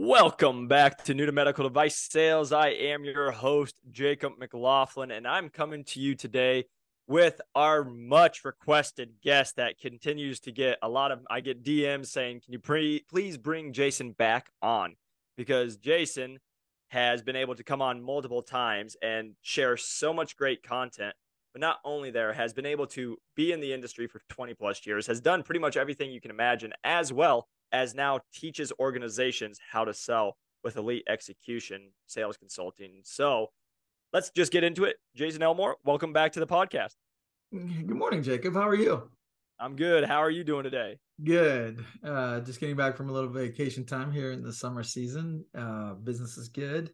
Welcome back to New to Medical Device Sales. I am your host, Jacob McLaughlin, and I'm coming to you today with our much requested guest that continues to get a lot of I get DMs saying, "Can you pre- please bring Jason back on?" Because Jason has been able to come on multiple times and share so much great content. But not only there, has been able to be in the industry for 20 plus years, has done pretty much everything you can imagine, as well as now teaches organizations how to sell with elite execution sales consulting. So let's just get into it. Jason Elmore, welcome back to the podcast. Good morning, Jacob. How are you? I'm good. How are you doing today? Good. Uh, just getting back from a little vacation time here in the summer season. Uh, business is good.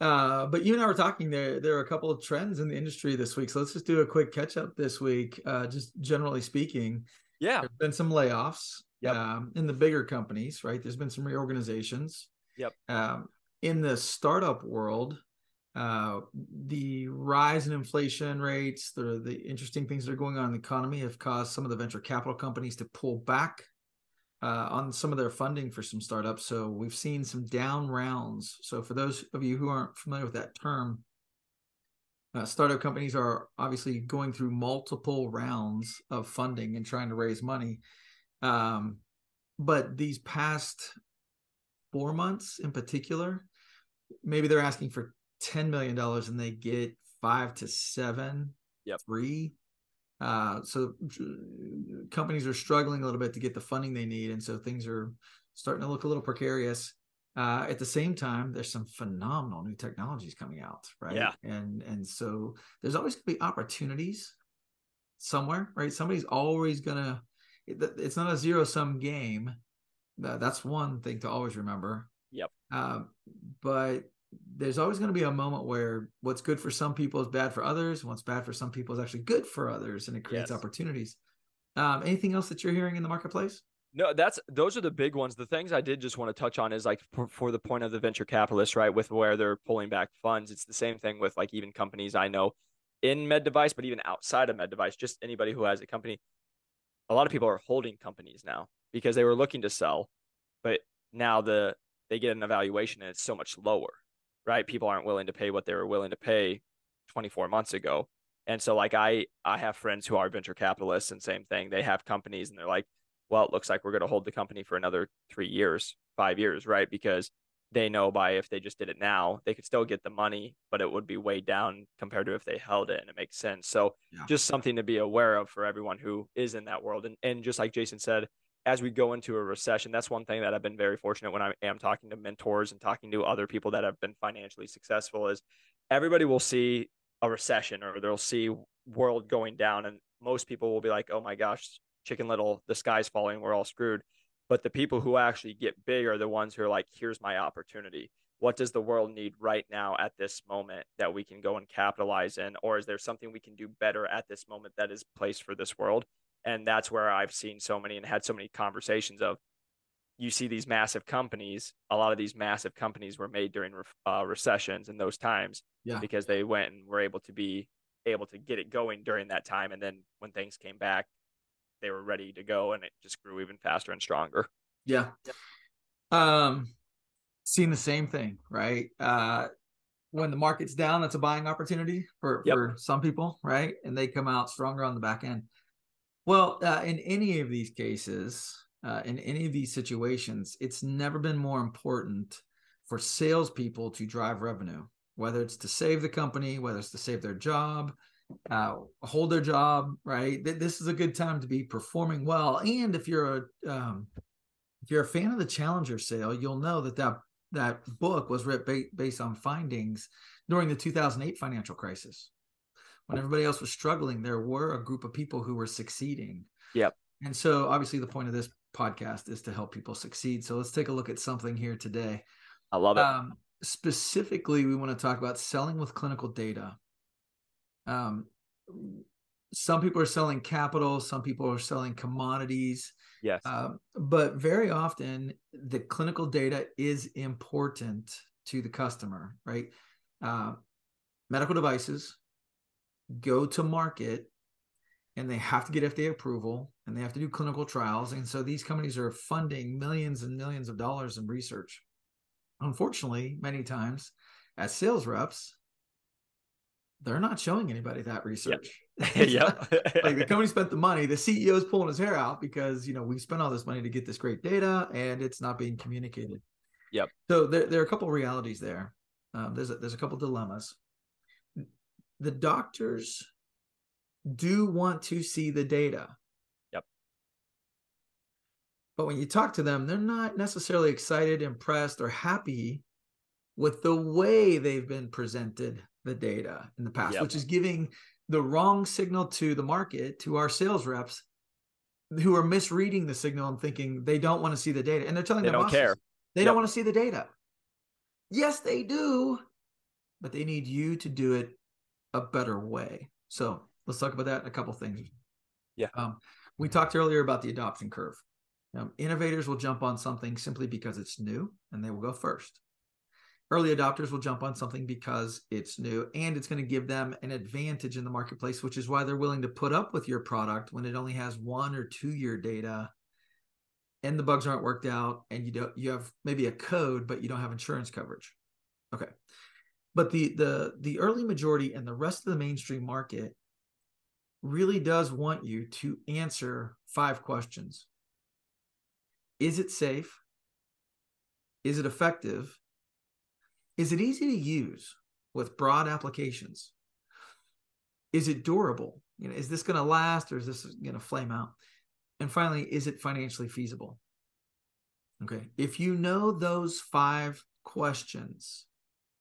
Uh, but you and I were talking there. There are a couple of trends in the industry this week, so let's just do a quick catch up this week. Uh, just generally speaking, yeah, there's been some layoffs Yep. um, in the bigger companies, right? There's been some reorganizations. Yep. Um, in the startup world, uh, the rise in inflation rates, the the interesting things that are going on in the economy have caused some of the venture capital companies to pull back uh, on some of their funding for some startups. So we've seen some down rounds. So for those of you who aren't familiar with that term, uh, startup companies are obviously going through multiple rounds of funding and trying to raise money. Um, but these past four months in particular, maybe they're asking for $10 million and they get five to seven, yep. three. Uh, so companies are struggling a little bit to get the funding they need. And so things are starting to look a little precarious. Uh, at the same time, there's some phenomenal new technologies coming out, right? Yeah. And and so there's always going to be opportunities somewhere, right? Somebody's always going to it's not a zero sum game. That's one thing to always remember. Yep. Uh, but there's always going to be a moment where what's good for some people is bad for others. What's bad for some people is actually good for others, and it creates yes. opportunities. Um, anything else that you're hearing in the marketplace? No, that's those are the big ones. The things I did just want to touch on is like for, for the point of the venture capitalists, right? With where they're pulling back funds, it's the same thing with like even companies I know in med device, but even outside of med device, just anybody who has a company a lot of people are holding companies now because they were looking to sell, but now the they get an evaluation and it's so much lower, right? People aren't willing to pay what they were willing to pay 24 months ago. And so like I I have friends who are venture capitalists and same thing. They have companies and they're like, well, it looks like we're going to hold the company for another 3 years, 5 years, right? Because they know by if they just did it now, they could still get the money, but it would be way down compared to if they held it and it makes sense. So yeah. just something to be aware of for everyone who is in that world. And and just like Jason said, as we go into a recession, that's one thing that I've been very fortunate when I am talking to mentors and talking to other people that have been financially successful is everybody will see a recession or they'll see world going down and most people will be like, "Oh my gosh, chicken little, the sky's falling, we're all screwed." But the people who actually get big are the ones who are like, here's my opportunity. What does the world need right now at this moment that we can go and capitalize in? Or is there something we can do better at this moment that is placed for this world? And that's where I've seen so many and had so many conversations of you see these massive companies. A lot of these massive companies were made during uh, recessions and those times yeah. because they went and were able to be able to get it going during that time. And then when things came back, they were ready to go and it just grew even faster and stronger. Yeah. Um seeing the same thing, right? Uh when the market's down, that's a buying opportunity for, yep. for some people, right? And they come out stronger on the back end. Well, uh, in any of these cases, uh, in any of these situations, it's never been more important for salespeople to drive revenue, whether it's to save the company, whether it's to save their job, uh, hold their job, right? This is a good time to be performing well. And if you're a um, if you're a fan of the Challenger sale, you'll know that that that book was written based on findings during the 2008 financial crisis. When everybody else was struggling, there were a group of people who were succeeding. Yep. And so, obviously, the point of this podcast is to help people succeed. So let's take a look at something here today. I love it. Um, specifically, we want to talk about selling with clinical data. Um, some people are selling capital, some people are selling commodities. Yes. Uh, but very often the clinical data is important to the customer, right? Uh, medical devices go to market and they have to get FDA approval and they have to do clinical trials. And so these companies are funding millions and millions of dollars in research. unfortunately, many times as sales reps, they're not showing anybody that research. Yeah. yep. like the company spent the money, the CEO is pulling his hair out because you know we spent all this money to get this great data and it's not being communicated. Yep. So there, there are a couple of realities there. Um, there's a, there's a couple dilemmas. The doctors do want to see the data. Yep. But when you talk to them, they're not necessarily excited, impressed, or happy with the way they've been presented the data in the past, yep. which is giving the wrong signal to the market, to our sales reps who are misreading the signal and thinking they don't want to see the data. And they're telling they don't bosses, care. They yep. don't want to see the data. Yes, they do, but they need you to do it a better way. So let's talk about that a couple things. Yeah. Um, we talked earlier about the adoption curve. Um, innovators will jump on something simply because it's new and they will go first early adopters will jump on something because it's new and it's going to give them an advantage in the marketplace, which is why they're willing to put up with your product when it only has one or two year data and the bugs aren't worked out and you don't you have maybe a code but you don't have insurance coverage. Okay. But the the the early majority and the rest of the mainstream market really does want you to answer five questions. Is it safe? Is it effective? Is it easy to use with broad applications? Is it durable? You know, is this going to last or is this going to flame out? And finally, is it financially feasible? Okay. If you know those five questions,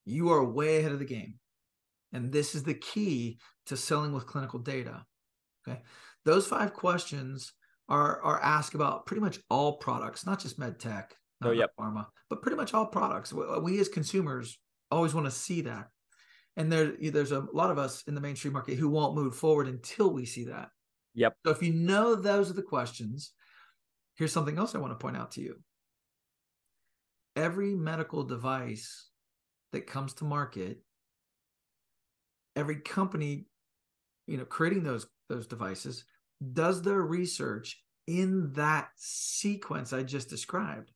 you are way ahead of the game. And this is the key to selling with clinical data. Okay. Those five questions are, are asked about pretty much all products, not just med tech, oh, yep. pharma, but pretty much all products. We, we as consumers always want to see that. And there, there's a lot of us in the mainstream market who won't move forward until we see that. Yep. So if you know those are the questions, here's something else I want to point out to you. Every medical device that comes to market, every company, you know, creating those those devices does their research in that sequence I just described.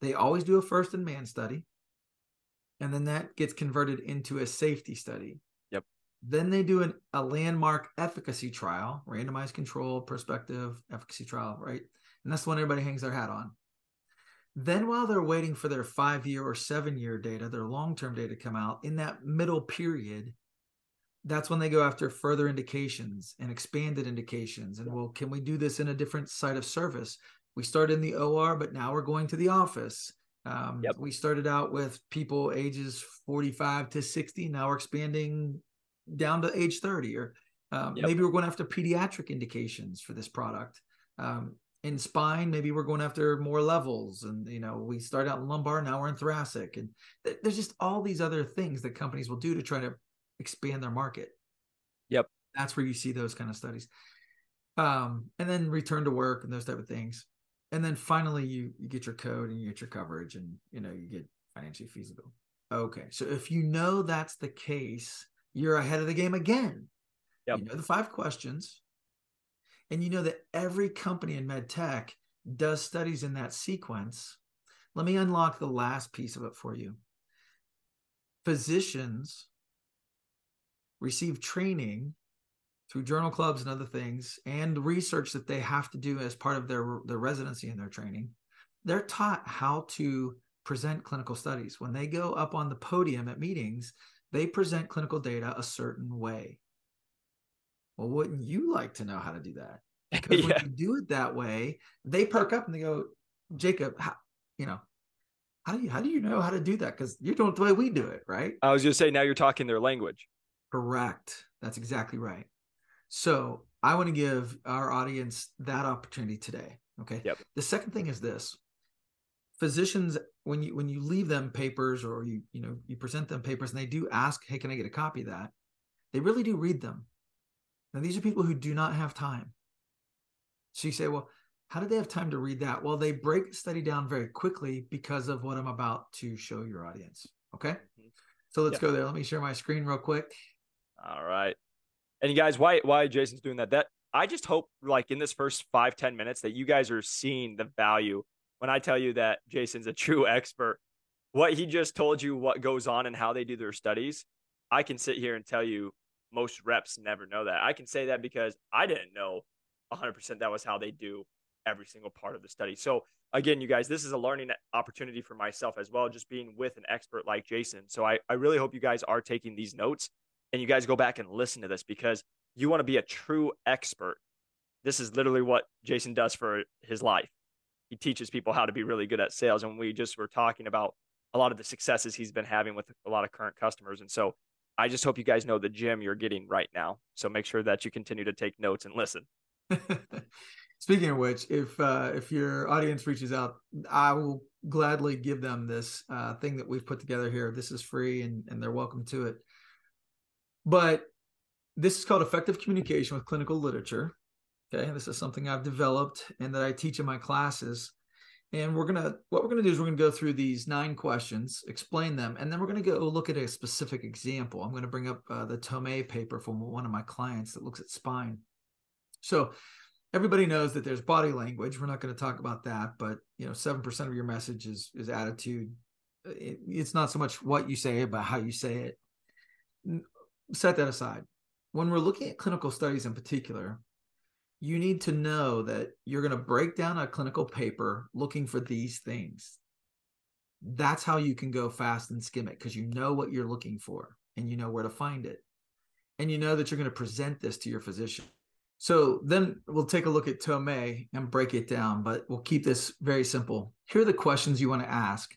They always do a first in man study, and then that gets converted into a safety study. Yep. Then they do an, a landmark efficacy trial, randomized control, prospective efficacy trial, right? And that's the one everybody hangs their hat on. Then, while they're waiting for their five year or seven year data, their long term data come out, in that middle period, that's when they go after further indications and expanded indications. And well, can we do this in a different site of service? We started in the OR, but now we're going to the office. Um, yep. We started out with people ages 45 to 60. Now we're expanding down to age 30, or um, yep. maybe we're going after pediatric indications for this product. Um, in spine, maybe we're going after more levels. And, you know, we start out in lumbar, now we're in thoracic. And th- there's just all these other things that companies will do to try to expand their market. Yep. That's where you see those kind of studies. Um, and then return to work and those type of things and then finally you you get your code and you get your coverage and you know you get financially feasible. Okay so if you know that's the case you're ahead of the game again. Yep. you know the five questions. And you know that every company in med tech does studies in that sequence. Let me unlock the last piece of it for you. Physicians receive training through journal clubs and other things and research that they have to do as part of their their residency and their training they're taught how to present clinical studies. When they go up on the podium at meetings they present clinical data a certain way. Well wouldn't you like to know how to do that? Because yeah. when you do it that way they perk up and they go jacob how, you know how do you how do you know how to do that? Because you're doing it the way we do it right? I was going to say now you're talking their language. Correct. That's exactly right so I want to give our audience that opportunity today. Okay. Yep. The second thing is this physicians when you when you leave them papers or you you know you present them papers and they do ask hey can i get a copy of that they really do read them now these are people who do not have time so you say well how did they have time to read that well they break study down very quickly because of what i'm about to show your audience okay mm-hmm. so let's yep. go there let me share my screen real quick all right and you guys, why why Jason's doing that? That I just hope like in this first five ten minutes that you guys are seeing the value when I tell you that Jason's a true expert what he just told you, what goes on and how they do their studies, I can sit here and tell you most reps never know that. I can say that because I didn't know 100% that was how they do every single part of the study. So, again, you guys, this is a learning opportunity for myself as well, just being with an expert like Jason. So, I, I really hope you guys are taking these notes and you guys go back and listen to this because you want to be a true expert. This is literally what Jason does for his life. He teaches people how to be really good at sales. And we just were talking about a lot of the successes he's been having with a lot of current customers. And so I just hope you guys know the gym you're getting right now. So make sure that you continue to take notes and listen. Speaking of which, if uh, if your audience reaches out, I will gladly give them this uh, thing that we've put together here. This is free, and and they're welcome to it. But this is called effective communication with clinical literature. Okay, this is something I've developed and that I teach in my classes. And we're gonna what we're gonna do is we're gonna go through these nine questions, explain them, and then we're gonna go look at a specific example. I'm gonna bring up uh, the Thomé paper from one of my clients that looks at spine. So everybody knows that there's body language. We're not going to talk about that, but you know, seven percent of your message is is attitude. It, it's not so much what you say, but how you say it. Set that aside. When we're looking at clinical studies in particular, you need to know that you're going to break down a clinical paper looking for these things. That's how you can go fast and skim it because you know what you're looking for and you know where to find it. And you know that you're going to present this to your physician. So then we'll take a look at Thomé and break it down, but we'll keep this very simple. Here are the questions you want to ask.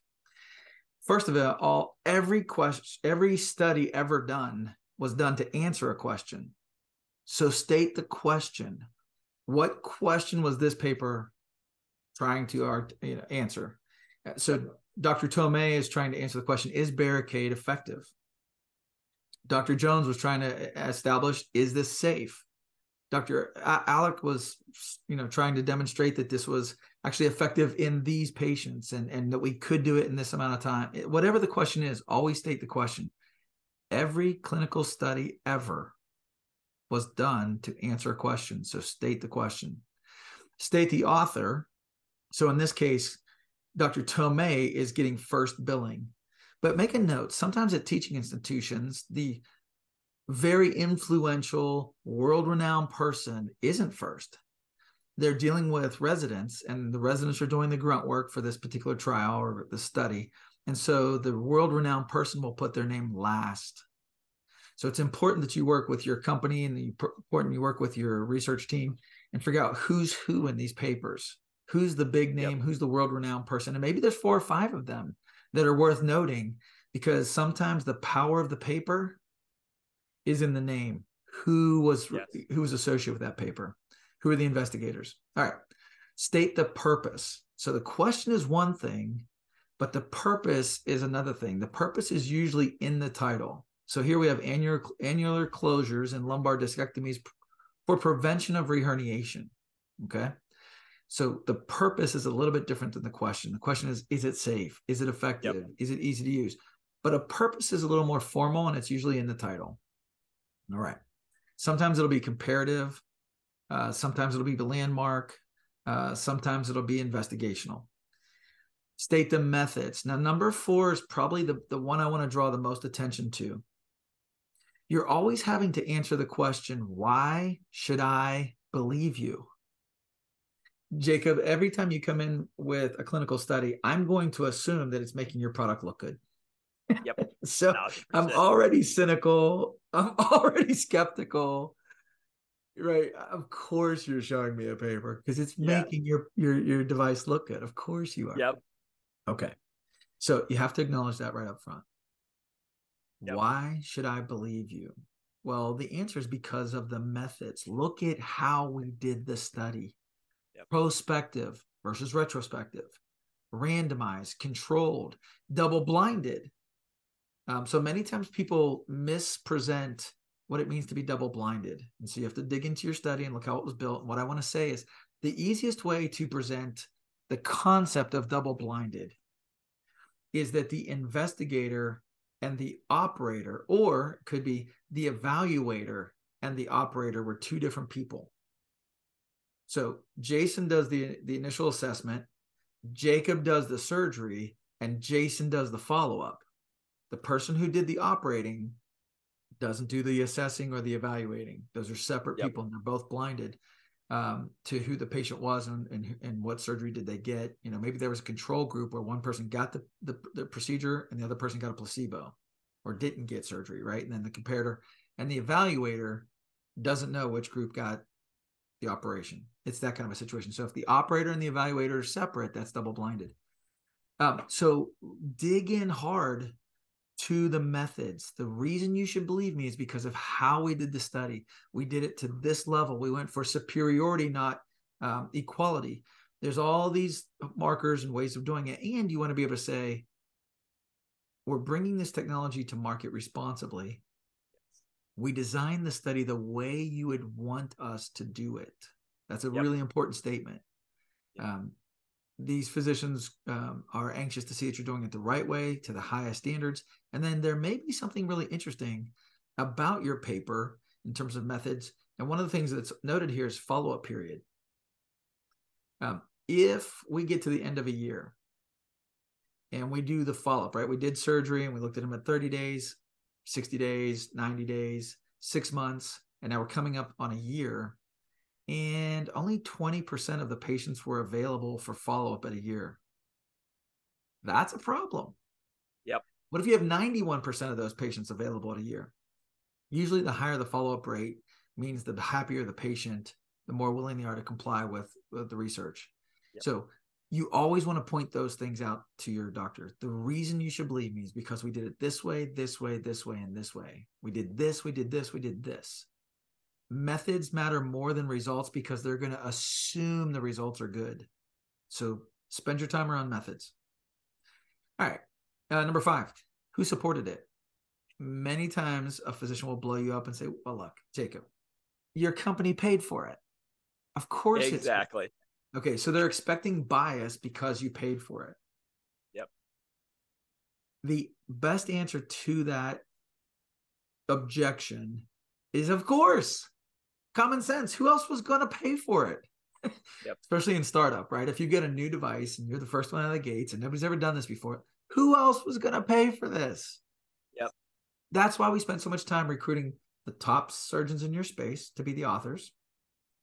First of all, every question, every study ever done was done to answer a question. So state the question what question was this paper trying to you know, answer? So Dr. Thomé is trying to answer the question: Is Barricaid effective? Dr. Jones was trying to establish: Is this safe? Dr. Alec was, you know, trying to demonstrate that this was actually effective in these patients and, and that we could do it in this amount of time. Whatever the question is, always state the question. Every clinical study ever was done to answer a question. So state the question. State the author. So in this case, Dr. Thomé is getting first billing. But make a note, sometimes at teaching institutions, the very influential, world renowned person isn't first. They're dealing with residents, and the residents are doing the grunt work for this particular trial or the study. And so the world renowned person will put their name last. So it's important that you work with your company and important you work with your research team and figure out who's who in these papers. Who's the big name? Yep. Who's the world renowned person? And maybe there's four or five of them that are worth noting because sometimes the power of the paper is in the name. Who was yes. who was associated with that paper? Who are the investigators? All right. State the purpose. So the question is one thing, but the purpose is another thing. The purpose is usually in the title. So here we have annular, annular closures and lumbar discectomies for prevention of reherniation. Okay. So the purpose is a little bit different than the question. The question is, is it safe? Is it effective? Yep. Is it easy to use? But a purpose is a little more formal and it's usually in the title. All right. Sometimes it'll be comparative. Uh, sometimes it'll be the landmark. Uh, sometimes it'll be investigational. State the methods. Now, number four is probably the, the one I want to draw the most attention to you're always having to answer the question, why should I believe you? Jacob, every time you come in with a clinical study, I'm going to assume that it's making your product look good. Yep. so i am already cynical. I'm already skeptical. Right. Of course you're showing me a paper because it's yeah. making your your your device look good. Of course you are. Yep. Okay. So you have to acknowledge that right up front. Yep. Why should I believe you? Well, the answer is because of the methods. Look at how we did the study yep. prospective versus retrospective, randomized, controlled, double blinded. Um, so many times people mispresent what it means to be double blinded. And so you have to dig into your study and look how it was built. And what I want to say is the easiest way to present the concept of double blinded is that the investigator and the operator, or could be the evaluator and the operator were two different people. So Jason does the, the initial assessment, Jacob does the surgery, and Jason does the follow up. The person who did the operating doesn't do the assessing or the evaluating. Those are separate yep. people and they're both blinded um, to who the patient was and, and, and what surgery did they get. You know, maybe there was a control group where one person got the, the, the procedure and the other person got a placebo or didn't get surgery, right? And then the comparator and the evaluator doesn't know which group got the operation. It's that kind of a situation. So if the operator and the evaluator are separate, that's double blinded. Um, so dig in hard to the methods. The reason you should believe me is because of how we did the study. We did it to this level. We went for superiority, not um, equality. There's all these markers and ways of doing it. And you want to be able to say, we're bringing this technology to market responsibly. We designed the study the way you would want us to do it. That's a yep. really important statement. Um, these physicians um, are anxious to see that you're doing it the right way to the highest standards. And then there may be something really interesting about your paper in terms of methods. And one of the things that's noted here is follow up period. Um, if we get to the end of a year and we do the follow up, right? We did surgery and we looked at them at 30 days, 60 days, 90 days, six months, and now we're coming up on a year and only 20% of the patients were available for follow up at a year. That's a problem. Yep. What if you have 91% of those patients available at a year? Usually, the higher the follow up rate means the happier the patient, the more willing they are to comply with, with the research. Yep. So, you always want to point those things out to your doctor. The reason you should believe me is because we did it this way, this way, this way, and this way. We did this, we did this, we did this methods matter more than results because they're going to assume the results are good. So spend your time around methods. All right. Uh, number five, who supported it? Many times a physician will blow you up and say, well, look, Jacob, your company paid for it. Of course. Exactly. okay. So they're expecting bias because you paid for it. Yep. The best answer to that objection is, of course, common sense. Who else was going to pay for it? Yep. Especially in startup, right? If you get a new device and you're the first one out of the gates and nobody's ever done this before, who else was going to pay for this? Yep. That's why we spend so much time recruiting the top surgeons in your space to be the authors.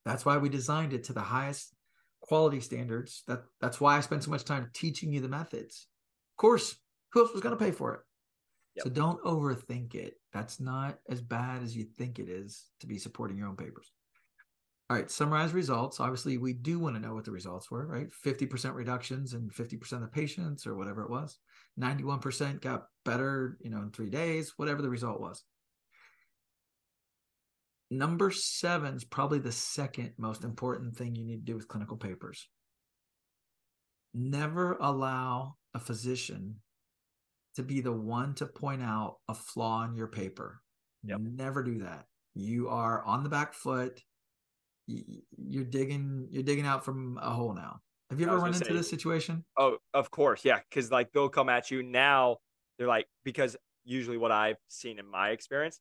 That's why we designed it to the highest quality standards. That that's why I spend so much time teaching you the methods. Of course, who else was going to pay for it? Yep. So don't overthink it. That's not as bad as you think it is to be supporting your own papers. All right, summarize results. Obviously, we do want to know what the results were, right? 50% reductions in 50% of the patients or whatever it was. 91% got better, you know, in three days, whatever the result was. Number seven is probably the second most important thing you need to do with clinical papers. Never allow a physician to be the one to point out a flaw in your paper. Yep. Never do that. You are on the back foot. You're digging. You're digging out from a hole now. Have you ever run into say, this situation? Oh, of course, yeah. Because like they'll come at you now. They're like because usually what I've seen in my experience,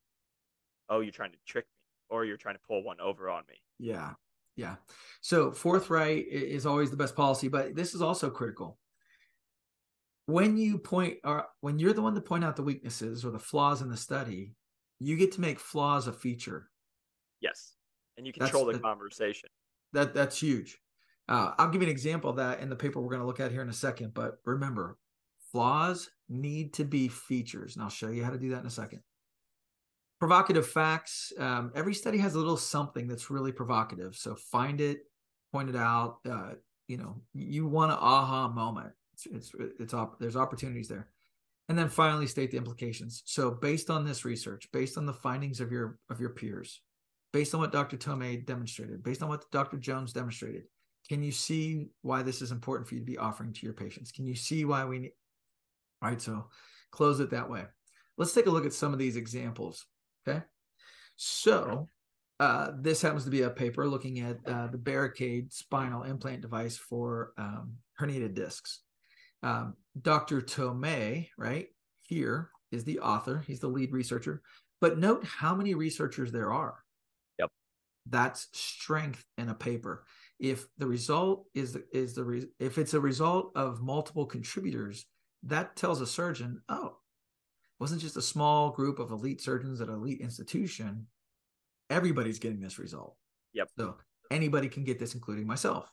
oh, you're trying to trick me, or you're trying to pull one over on me. Yeah, yeah. So forthright is always the best policy, but this is also critical when you point or when you're the one to point out the weaknesses or the flaws in the study, you get to make flaws a feature. Yes, and you control that's, the conversation. That that's huge. Uh, I'll give you an example of that in the paper we're going to look at here in a second. But remember, flaws need to be features, and I'll show you how to do that in a second. Provocative facts. Um, every study has a little something that's really provocative. So find it, point it out. Uh, you know, you want an aha moment it's it's, it's op- there's opportunities there. And then finally state the implications. So based on this research based on the findings of your of your peers based on what dr Thomé demonstrated based on what dr jones demonstrated can you see why this is important for you to be offering to your patients? Can you see why we need all right? So close it that way. Let's take a look at some of these examples okay? So uh, this happens to be a paper looking at uh, the Barricaid spinal implant device for um, herniated discs um, Dr. Thomé, right here, is the author. He's the lead researcher. But note how many researchers there are. Yep. That's strength in a paper. If the result is is the re- if it's a result of multiple contributors, that tells a surgeon, oh, it wasn't just a small group of elite surgeons at an elite institution. Everybody's getting this result. Yep. So anybody can get this, including myself.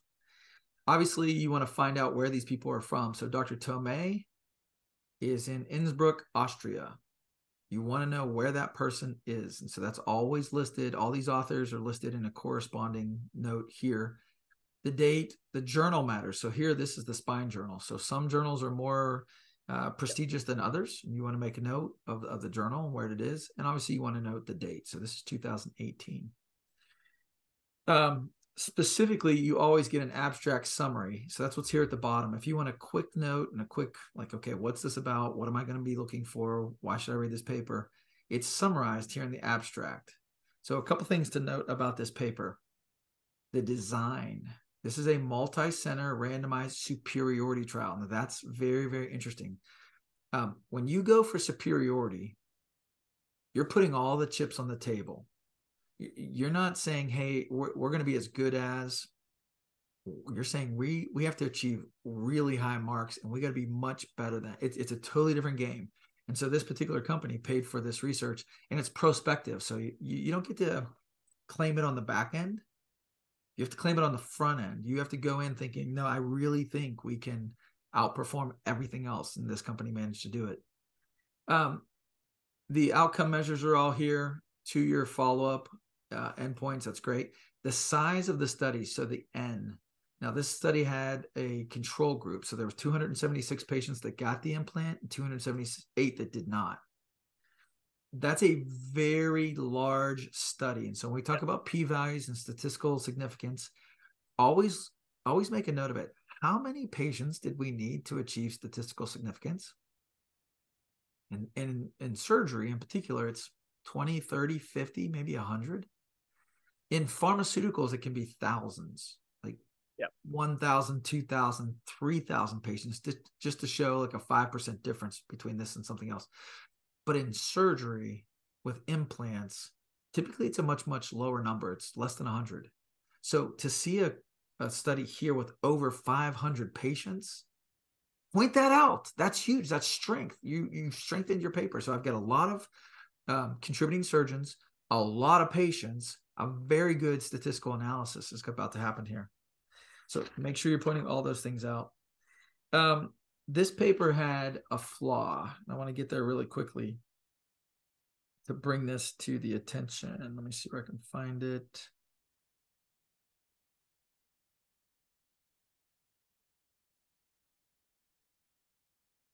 Obviously, you want to find out where these people are from. So Dr. Thomé is in Innsbruck, Austria. You want to know where that person is. And so that's always listed. All these authors are listed in a corresponding note here. The date, the journal matters. So here, this is the spine journal. So some journals are more uh, prestigious than others. and You want to make a note of, of the journal, where it is. And obviously, you want to note the date. So this is 2018. Um, specifically you always get an abstract summary. So that's what's here at the bottom. If you want a quick note and a quick like okay what's this about? What am i going to be looking for? Why should i read this paper? It's summarized here in the abstract. So a couple things to note about this paper. The design. This is a multi-center randomized superiority trial. And that's very very interesting. Um, when you go for superiority you're putting all the chips on the table you're not saying hey we're, we're going to be as good as you're saying we we have to achieve really high marks and we got to be much better than it's, it's a totally different game. And so this particular company paid for this research and it's prospective. So you, you don't get to claim it on the back end. You have to claim it on the front end. You have to go in thinking no i really think we can outperform everything else and this company managed to do it. Um, the outcome measures are all here. Two year follow up uh, endpoints. That's great. The size of the study, so the N. Now, this study had a control group. So there were 276 patients that got the implant and 278 that did not. That's a very large study. And so when we talk about p-values and statistical significance, always always make a note of it. How many patients did we need to achieve statistical significance? And, and in surgery in particular, it's 20, 30, 50, maybe 100 in pharmaceuticals it can be thousands like yep. 1000 2000 3000 patients just, just to show like a 5% difference between this and something else. But in surgery with implants typically it's a much much lower number. It's less than 100 so to see a, a study here with over 500 patients point that out. That's huge. That's strength. You you strengthened your paper. So i've got a lot of um, contributing surgeons a lot of patients a very good statistical analysis is about to happen here. So make sure you're pointing all those things out. Um, this paper had a flaw. I want to get there really quickly to bring this to the attention. Let me see where I can find it.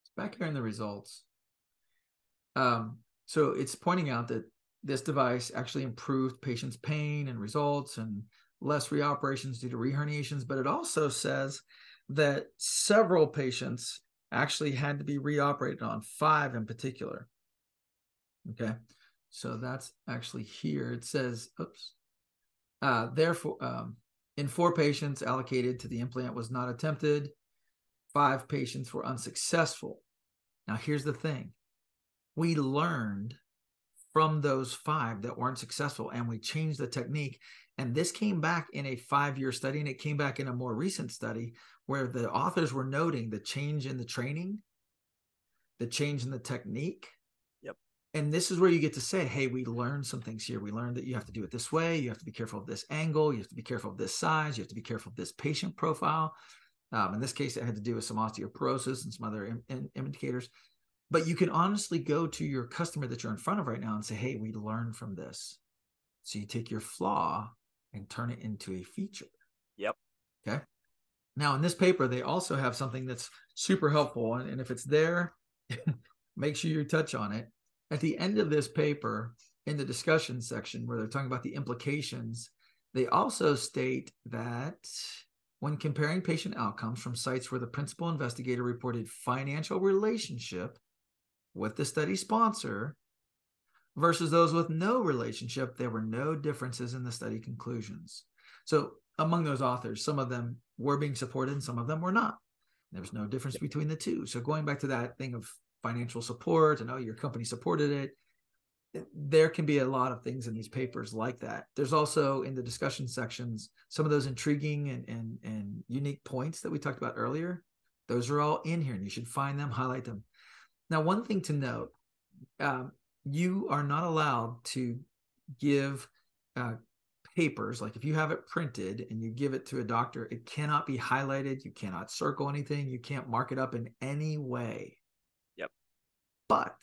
It's back here in the results. Um, so it's pointing out that this device actually improved patients' pain and results and less reoperations due to reherniations, but it also says that several patients actually had to be reoperated on, five in particular. Okay, so that's actually here. It says, oops, uh, therefore, um, in four patients allocated to the implant was not attempted, five patients were unsuccessful. Now, here's the thing we learned from those five that weren't successful and we changed the technique and this came back in a five year study and it came back in a more recent study where the authors were noting the change in the training the change in the technique. Yep. And this is where you get to say hey we learned some things here. We learned that you have to do it this way. You have to be careful of this angle. You have to be careful of this size. You have to be careful of this patient profile. Um, in this case it had to do with some osteoporosis and some other in, in, indicators but you can honestly go to your customer that you're in front of right now and say, hey, we learned from this. So you take your flaw and turn it into a feature. Yep. Okay. Now, in this paper, they also have something that's super helpful. And, and if it's there, make sure you touch on it. At the end of this paper, in the discussion section where they're talking about the implications, they also state that when comparing patient outcomes from sites where the principal investigator reported financial relationship with the study sponsor versus those with no relationship, there were no differences in the study conclusions. So, among those authors, some of them were being supported and some of them were not. There was no difference between the two. So, going back to that thing of financial support and oh, your company supported it, there can be a lot of things in these papers like that. There's also in the discussion sections some of those intriguing and, and, and unique points that we talked about earlier Those are all in here, and you should find them, highlight them. Now, one thing to note um, you are not allowed to give uh, papers, like if you have it printed and you give it to a doctor, it cannot be highlighted. You cannot circle anything. You can't mark it up in any way. Yep. But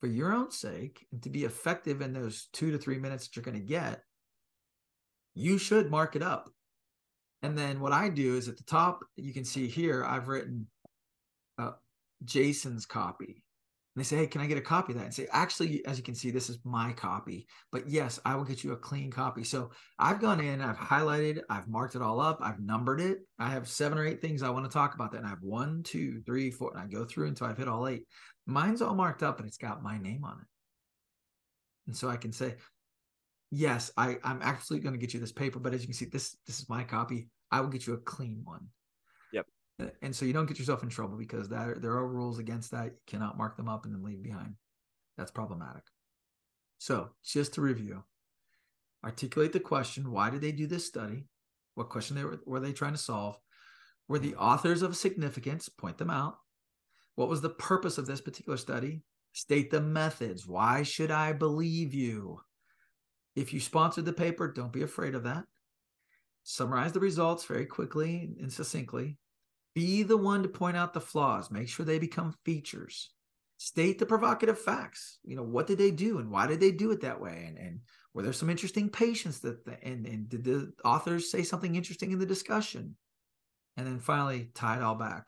for your own sake and to be effective in those two to three minutes that you're going to get, you should mark it up. And then what I do is at the top, you can see here, I've written Jason's copy. And they say, Hey, can I get a copy of that? And say, Actually, as you can see, this is my copy. But yes, I will get you a clean copy. So I've gone in, I've highlighted, I've marked it all up, I've numbered it. I have seven or eight things I want to talk about that. And I have one, two, three, four, and I go through until I've hit all eight. Mine's all marked up and it's got my name on it. And so I can say, yes, I, I'm actually going to get you this paper, but as you can see, this this is my copy. I will get you a clean one. And so you don't get yourself in trouble because that there are rules against that. You cannot mark them up and then leave behind. That's problematic. So just to review, articulate the question: Why did they do this study? What question they were, were they trying to solve? Were the authors of significance? Point them out. What was the purpose of this particular study? State the methods. Why should I believe you? If you sponsored the paper, don't be afraid of that. Summarize the results very quickly and succinctly. Be the one to point out the flaws. Make sure they become features. State the provocative facts. You know, what did they do and why did they do it that way? And, and were there some interesting patients that, the, and, and did the authors say something interesting in the discussion? And then finally, tie it all back.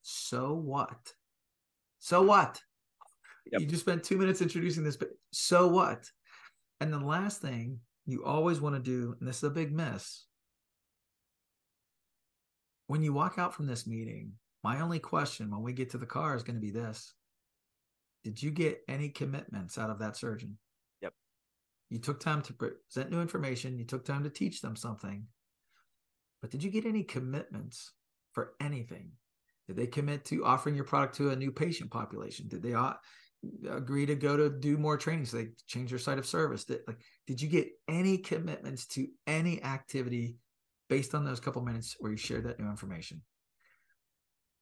So what? So what? Yep. You just spent two minutes introducing this, but so what? And the last thing you always want to do, and this is a big miss, when you walk out from this meeting, my only question when we get to the car is going to be this Did you get any commitments out of that surgeon? Yep. You took time to present new information, you took time to teach them something, but did you get any commitments for anything? Did they commit to offering your product to a new patient population? Did they uh, agree to go to do more training so they change their site of service? Did, like, did you get any commitments to any activity based on those couple minutes where you shared that new information?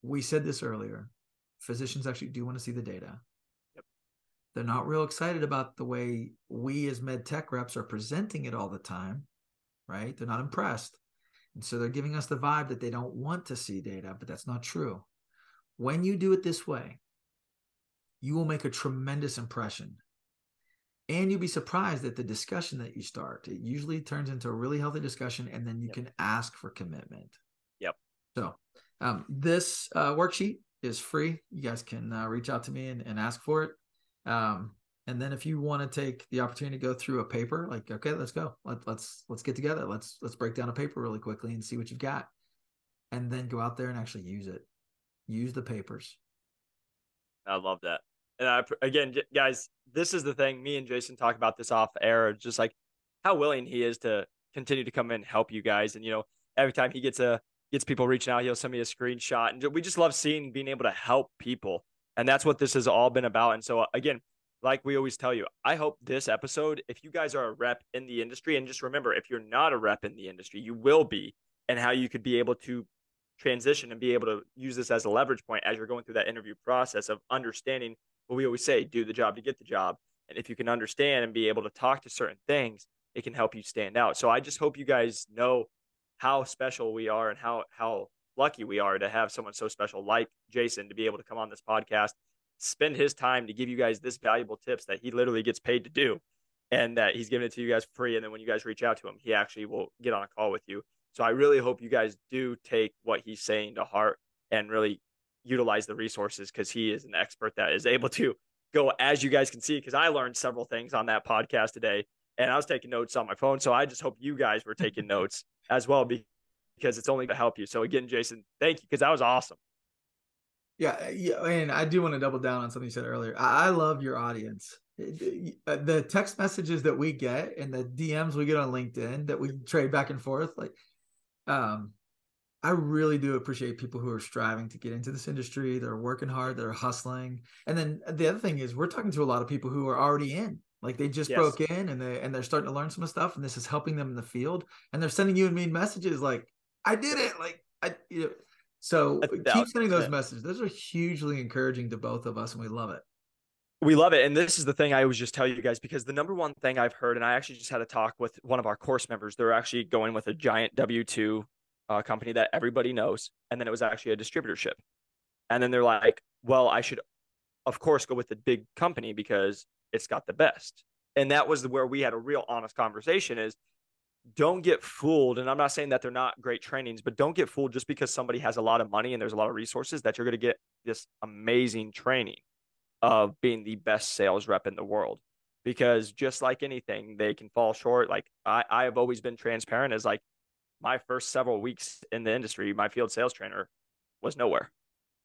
We said this earlier. Physicians actually do want to see the data. Yep. They're not real excited about the way we as med tech reps are presenting it all the time, right? They're not impressed. And so they're giving us the vibe that they don't want to see data, but that's not true. When you do it this way, you will make a tremendous impression. And you'll be surprised at the discussion that you start. It usually turns into a really healthy discussion, and then you yep. can ask for commitment. Yep. So, um, this uh, worksheet is free. You guys can uh, reach out to me and, and ask for it. Um, and then if you want to take the opportunity to go through a paper like okay let's go Let, let's let's get together let's let's break down a paper really quickly and see what you've got and then go out there and actually use it use the papers i love that and I, again guys this is the thing me and jason talk about this off air just like how willing he is to continue to come in and help you guys. And you know every time he gets a gets people reaching out he'll send me a screenshot. And we just love seeing being able to help people. And that's what this has all been about. And so uh, again like we always tell you, I hope this episode, if you guys are a rep in the industry, and just remember, if you're not a rep in the industry, you will be, and how you could be able to transition and be able to use this as a leverage point as you're going through that interview process of understanding what we always say do the job to get the job. And if you can understand and be able to talk to certain things, it can help you stand out. So I just hope you guys know how special we are and how, how lucky we are to have someone so special like Jason to be able to come on this podcast spend his time to give you guys this valuable tips that he literally gets paid to do and that he's giving it to you guys free and then when you guys reach out to him he actually will get on a call with you so i really hope you guys do take what he's saying to heart and really utilize the resources because he is an expert that is able to go as you guys can see because i learned several things on that podcast today and i was taking notes on my phone so i just hope you guys were taking notes as well because it's only to help you so again jason thank you because that was awesome yeah, yeah, and I do want to double down on something you said earlier. I, I love your audience. Uh, the text messages that we get and the DMs we get on LinkedIn that we trade back and forth, like, um, I really do appreciate people who are striving to get into this industry. They're working hard. They're hustling. And then uh, the other thing is, we're talking to a lot of people who are already in. Like they just yes. broke in and they and they're starting to learn some stuff, and this is helping them in the field. And they're sending you and me messages like, "I did it!" Like I, you know, So uh, keep sending those messages. Those are hugely encouraging to both of us, and we love it. We love it. And this is the thing I always just tell you guys because the number one thing I've heard, and I actually just had a talk with one of our course members. They're actually going with a giant W 2 uh, company that everybody knows. And then it was actually a distributorship. And then they're like, well, I should, of course, go with the big company because it's got the best. And that was where we had a real honest conversation is don't get fooled. And I'm not saying that they're not great trainings, but don't get fooled just because somebody has a lot of money and there's a lot of resources that you're going to get this amazing training of being the best sales rep in the world. Because just like anything, they can fall short. Like I, I have always been transparent as like my first several weeks in the industry, my field sales trainer was nowhere,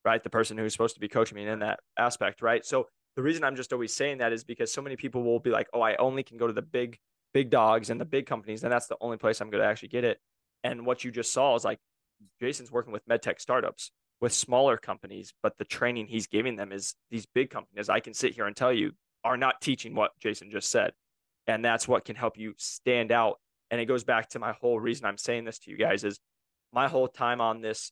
right? The person who's supposed to be coaching me in that aspect, right? So the reason I'm just always saying that is because so many people will be like, oh, I only can go to the big, big dogs and the big companies, and that's the only place I'm going to actually get it. And what you just saw is like Jason's working with medtech startups with smaller companies, but the training he's giving them is these big companies. I can sit here and tell you are not teaching what Jason just said. And that's what can help you stand out. And it goes back to my whole reason I'm saying this to you guys is my whole time on this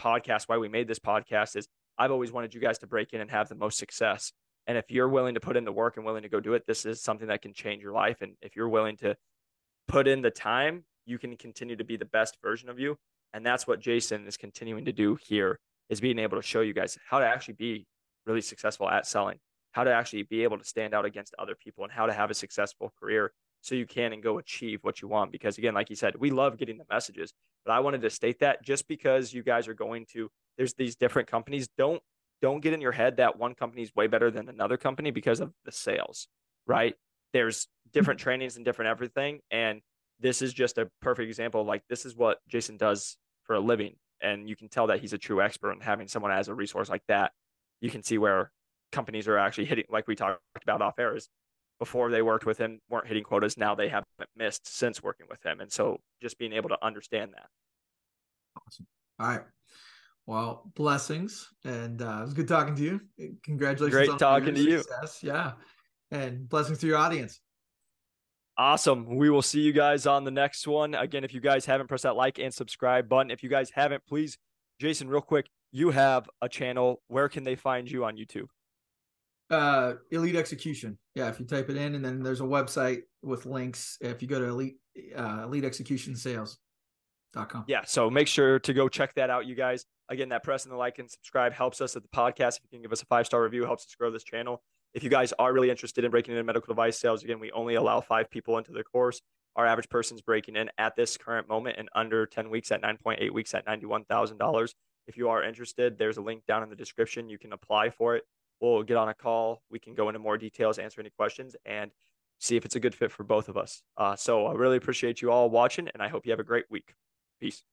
podcast, why we made this podcast is I've always wanted you guys to break in and have the most success. And if you're willing to put in the work and willing to go do it, this is something that can change your life. And if you're willing to put in the time, you can continue to be the best version of you. And that's what Jason is continuing to do here is being able to show you guys how to actually be really successful at selling, how to actually be able to stand out against other people and how to have a successful career so you can and go achieve what you want. Because again, like you said, we love getting the messages, but I wanted to state that just because you guys are going to, there's these different companies, don't don't get in your head that one company is way better than another company because of the sales, right? There's different trainings and different everything. And this is just a perfect example. Like, this is what Jason does for a living. And you can tell that he's a true expert and having someone as a resource like that, you can see where companies are actually hitting, like we talked about off air, is before they worked with him weren't hitting quotas. Now they haven't missed since working with him. And so just being able to understand that. Awesome. All right. Well, blessings, and uh, it was good talking to you. Congratulations! Great talking to success. you. Yeah, and blessings to your audience. Awesome. We will see you guys on the next one. Again, if you guys haven't pressed that like and subscribe button, if you guys haven't, please, Jason, real quick, you have a channel. Where can they find you on YouTube? Uh, Elite Execution. Yeah, if you type it in, and then there's a website with links. If you go to Elite uh, Elite Execution Sales. Yeah, so make sure to go check that out, you guys. Again, that pressing the like and subscribe helps us at the podcast. If you can give us a five star review, helps us grow this channel. If you guys are really interested in breaking into medical device sales, again, we only allow five people into the course. Our average person's breaking in at this current moment in under 10 weeks at 9.8 weeks at $91,000. If you are interested, there's a link down in the description. You can apply for it. We'll get on a call. We can go into more details, answer any questions, and see if it's a good fit for both of us. Uh, so I really appreciate you all watching, and I hope you have a great week. Peace.